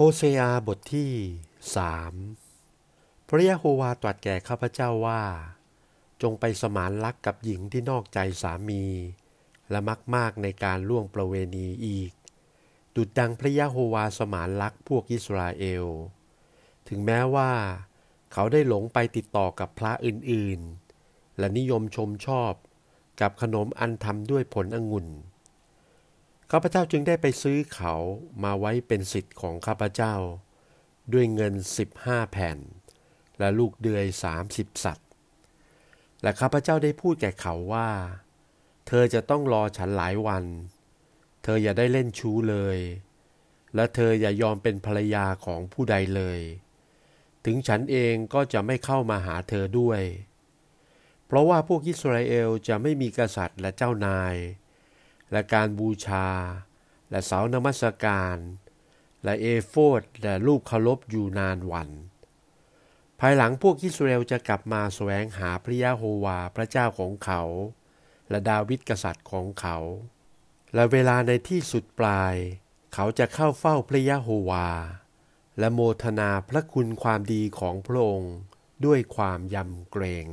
โฮเซอาบทที่สามพระยะโฮวาตรัสแก่ข้าพเจ้าว่า จงไปสมานรักกับหญิงที่นอกใจสามี และมักมากในการล่วงประเวณีอีก ดุดดังพระยะโฮวาสมานรักพวกอิสราเอล ถึงแม้ว่า เขาได้หลงไปติดต่อกับพระอื่นๆ และนิยมชมชอบกับขนมอันทำด้วยผลองุ่น ข้าพเจ้าจึงได้ไปซื้อเขามาไว้เป็นสิทธิ์ของข้าพเจ้า ด้วยเงินสิบห้าแผ่น และลูกเดือยสามสิบสัตว์ และข้าพเจ้าได้พูดแก่เขาว่า เธอจะต้องรอฉันหลายวัน เธออย่าได้เล่นชู้เลย และเธออย่ายอมเป็นภรรยาของผู้ใดเลย ถึงฉันเองก็จะไม่เข้ามาหาเธอด้วย เพราะว่าพวกอิสราเอลจะไม่มีกษัตริย์และเจ้านาย และการบูชา และเสานมัสการ และเอโฟดและรูปเคารพอยู่นานวัน ภายหลังพวกอิสราเอลจะกลับมาแสวงหาพระยาโฮวาพระเจ้าของเขา และดาวิดกษัตริย์ของเขา และเวลาในที่สุดปลาย เขาจะเข้าเฝ้าพระยาโฮวา และโมทนาพระคุณความดีของพระองค์ด้วยความยำเกรง